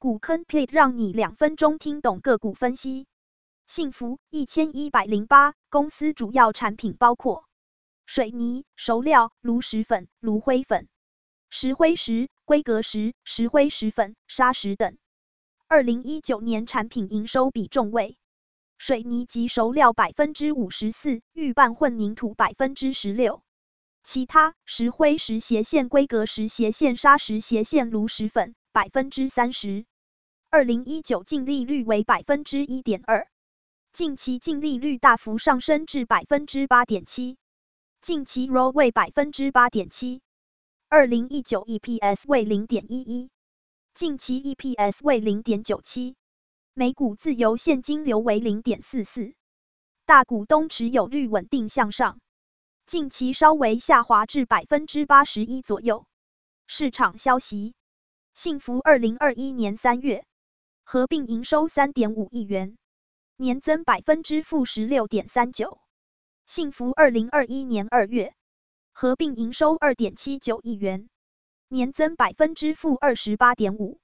股坑 plate 让你两分钟听懂个股分析。幸福一千一百零八公司主要产品包括水泥、熟料、炉石粉、炉灰粉、石灰石、规格石、石灰石粉、砂石等。二零一九年产品营收比重为水泥及熟料百分之五十四，预拌混凝土百分之十六，其他石灰石斜线、规格石斜线、砂石斜线、炉石粉百分之三十。二零一九净利率为百分之一点二，近期净利率大幅上升至百分之八点七，近期 ROE 为百分之八点七。二零一九 EPS 为零点一一，近期 EPS 为零点九七，每股自由现金流为零点四四，大股东持有率稳定向上，近期稍微下滑至百分之八十一左右。市场消息，幸福二零二一年三月。合并营收三点五亿元，年增百分之负十六点三九。幸福二零二一年二月，合并营收二点七九亿元，年增百分之负二十八点五。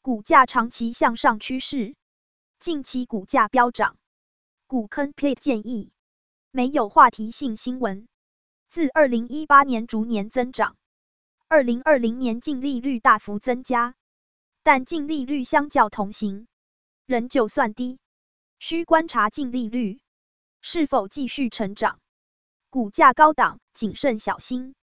股价长期向上趋势，近期股价飙涨。股坑 plate 建议，没有话题性新闻，自二零一八年逐年增长，二零二零年净利率大幅增加。但净利率相较同行，仍旧算低，需观察净利率是否继续成长。股价高档，谨慎小心。